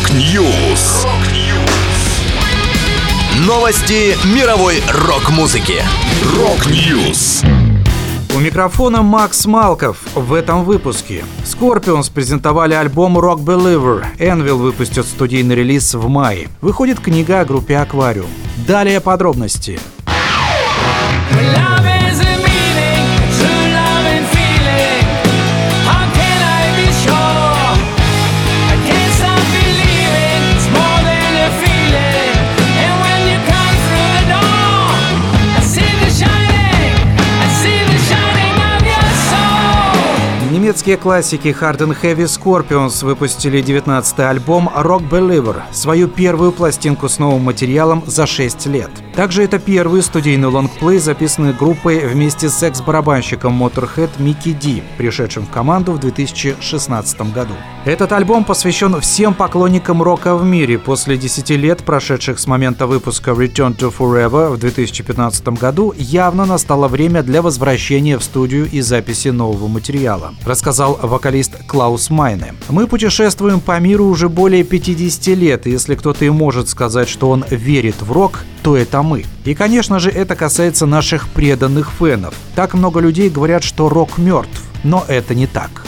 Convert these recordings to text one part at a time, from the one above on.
Rock News. Новости мировой рок-музыки. Rock News. У микрофона Макс Малков в этом выпуске. Scorpions презентовали альбом Rock Believer. Anvil выпустит студийный релиз в мае. Выходит книга о группе Аквариум. Далее подробности. Love Немецкие классики Hard and Heavy Scorpions выпустили 19-й альбом Rock Believer, свою первую пластинку с новым материалом за 6 лет. Также это первый студийный лонгплей, записанный группой вместе с экс-барабанщиком Motorhead Микки Ди, пришедшим в команду в 2016 году. Этот альбом посвящен всем поклонникам рока в мире после 10 лет, прошедших с момента выпуска Return to Forever в 2015 году, явно настало время для возвращения в студию и записи нового материала, рассказал вокалист Клаус Майне. Мы путешествуем по миру уже более 50 лет, и если кто-то и может сказать, что он верит в рок, то это мы. И, конечно же, это касается наших преданных фенов. Так много людей говорят, что рок мертв, но это не так.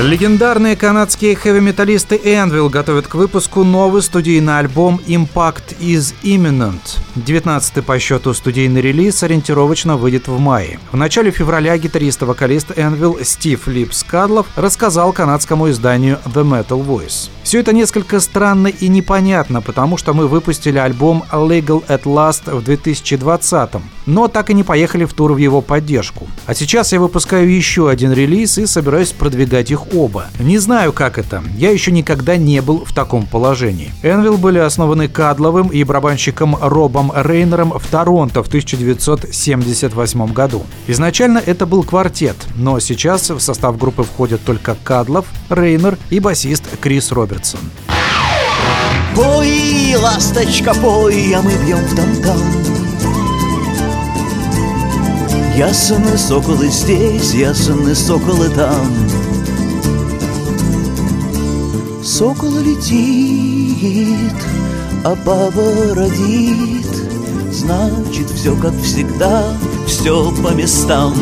Легендарные канадские хэви-металлисты Anvil готовят к выпуску новый студийный альбом Impact is Imminent. 19-й по счету студийный релиз ориентировочно выйдет в мае. В начале февраля гитарист и вокалист Anvil Стив Липс Кадлов рассказал канадскому изданию The Metal Voice. Все это несколько странно и непонятно, потому что мы выпустили альбом Legal at Last в 2020 но так и не поехали в тур в его поддержку. А сейчас я выпускаю еще один релиз и собираюсь продвигать их оба. Не знаю, как это. Я еще никогда не был в таком положении. Envil были основаны Кадловым и барабанщиком Робом Рейнером в Торонто в 1978 году. Изначально это был квартет, но сейчас в состав группы входят только Кадлов, Рейнер и басист Крис Робертсон. Пой, ласточка, пой, а мы бьем в там-там. Ясны соколы здесь, ясны соколы там. Сокол летит, а папа родит. Значит, все как всегда, все по местам.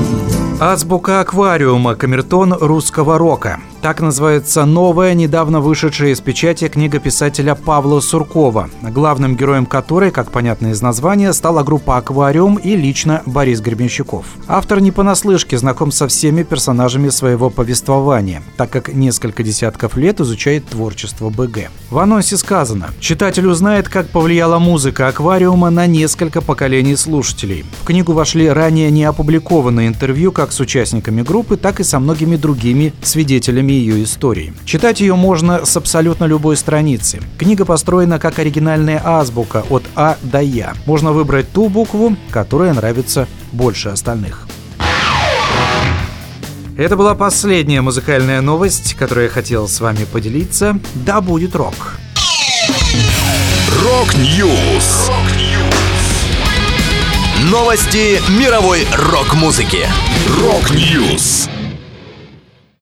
Азбука аквариума камертон русского рока. Так называется новая, недавно вышедшая из печати книга писателя Павла Суркова, главным героем которой, как понятно из названия, стала группа «Аквариум» и лично Борис Гребенщиков. Автор не понаслышке знаком со всеми персонажами своего повествования, так как несколько десятков лет изучает творчество БГ. В анонсе сказано, читатель узнает, как повлияла музыка «Аквариума» на несколько поколений слушателей. В книгу вошли ранее не опубликованные интервью как с участниками группы, так и со многими другими свидетелями ее истории. Читать ее можно с абсолютно любой страницы. Книга построена как оригинальная азбука от А до Я. Можно выбрать ту букву, которая нравится больше остальных. Это была последняя музыкальная новость, которую я хотел с вами поделиться. Да будет рок! Rock News. Новости мировой рок-музыки. Rock News.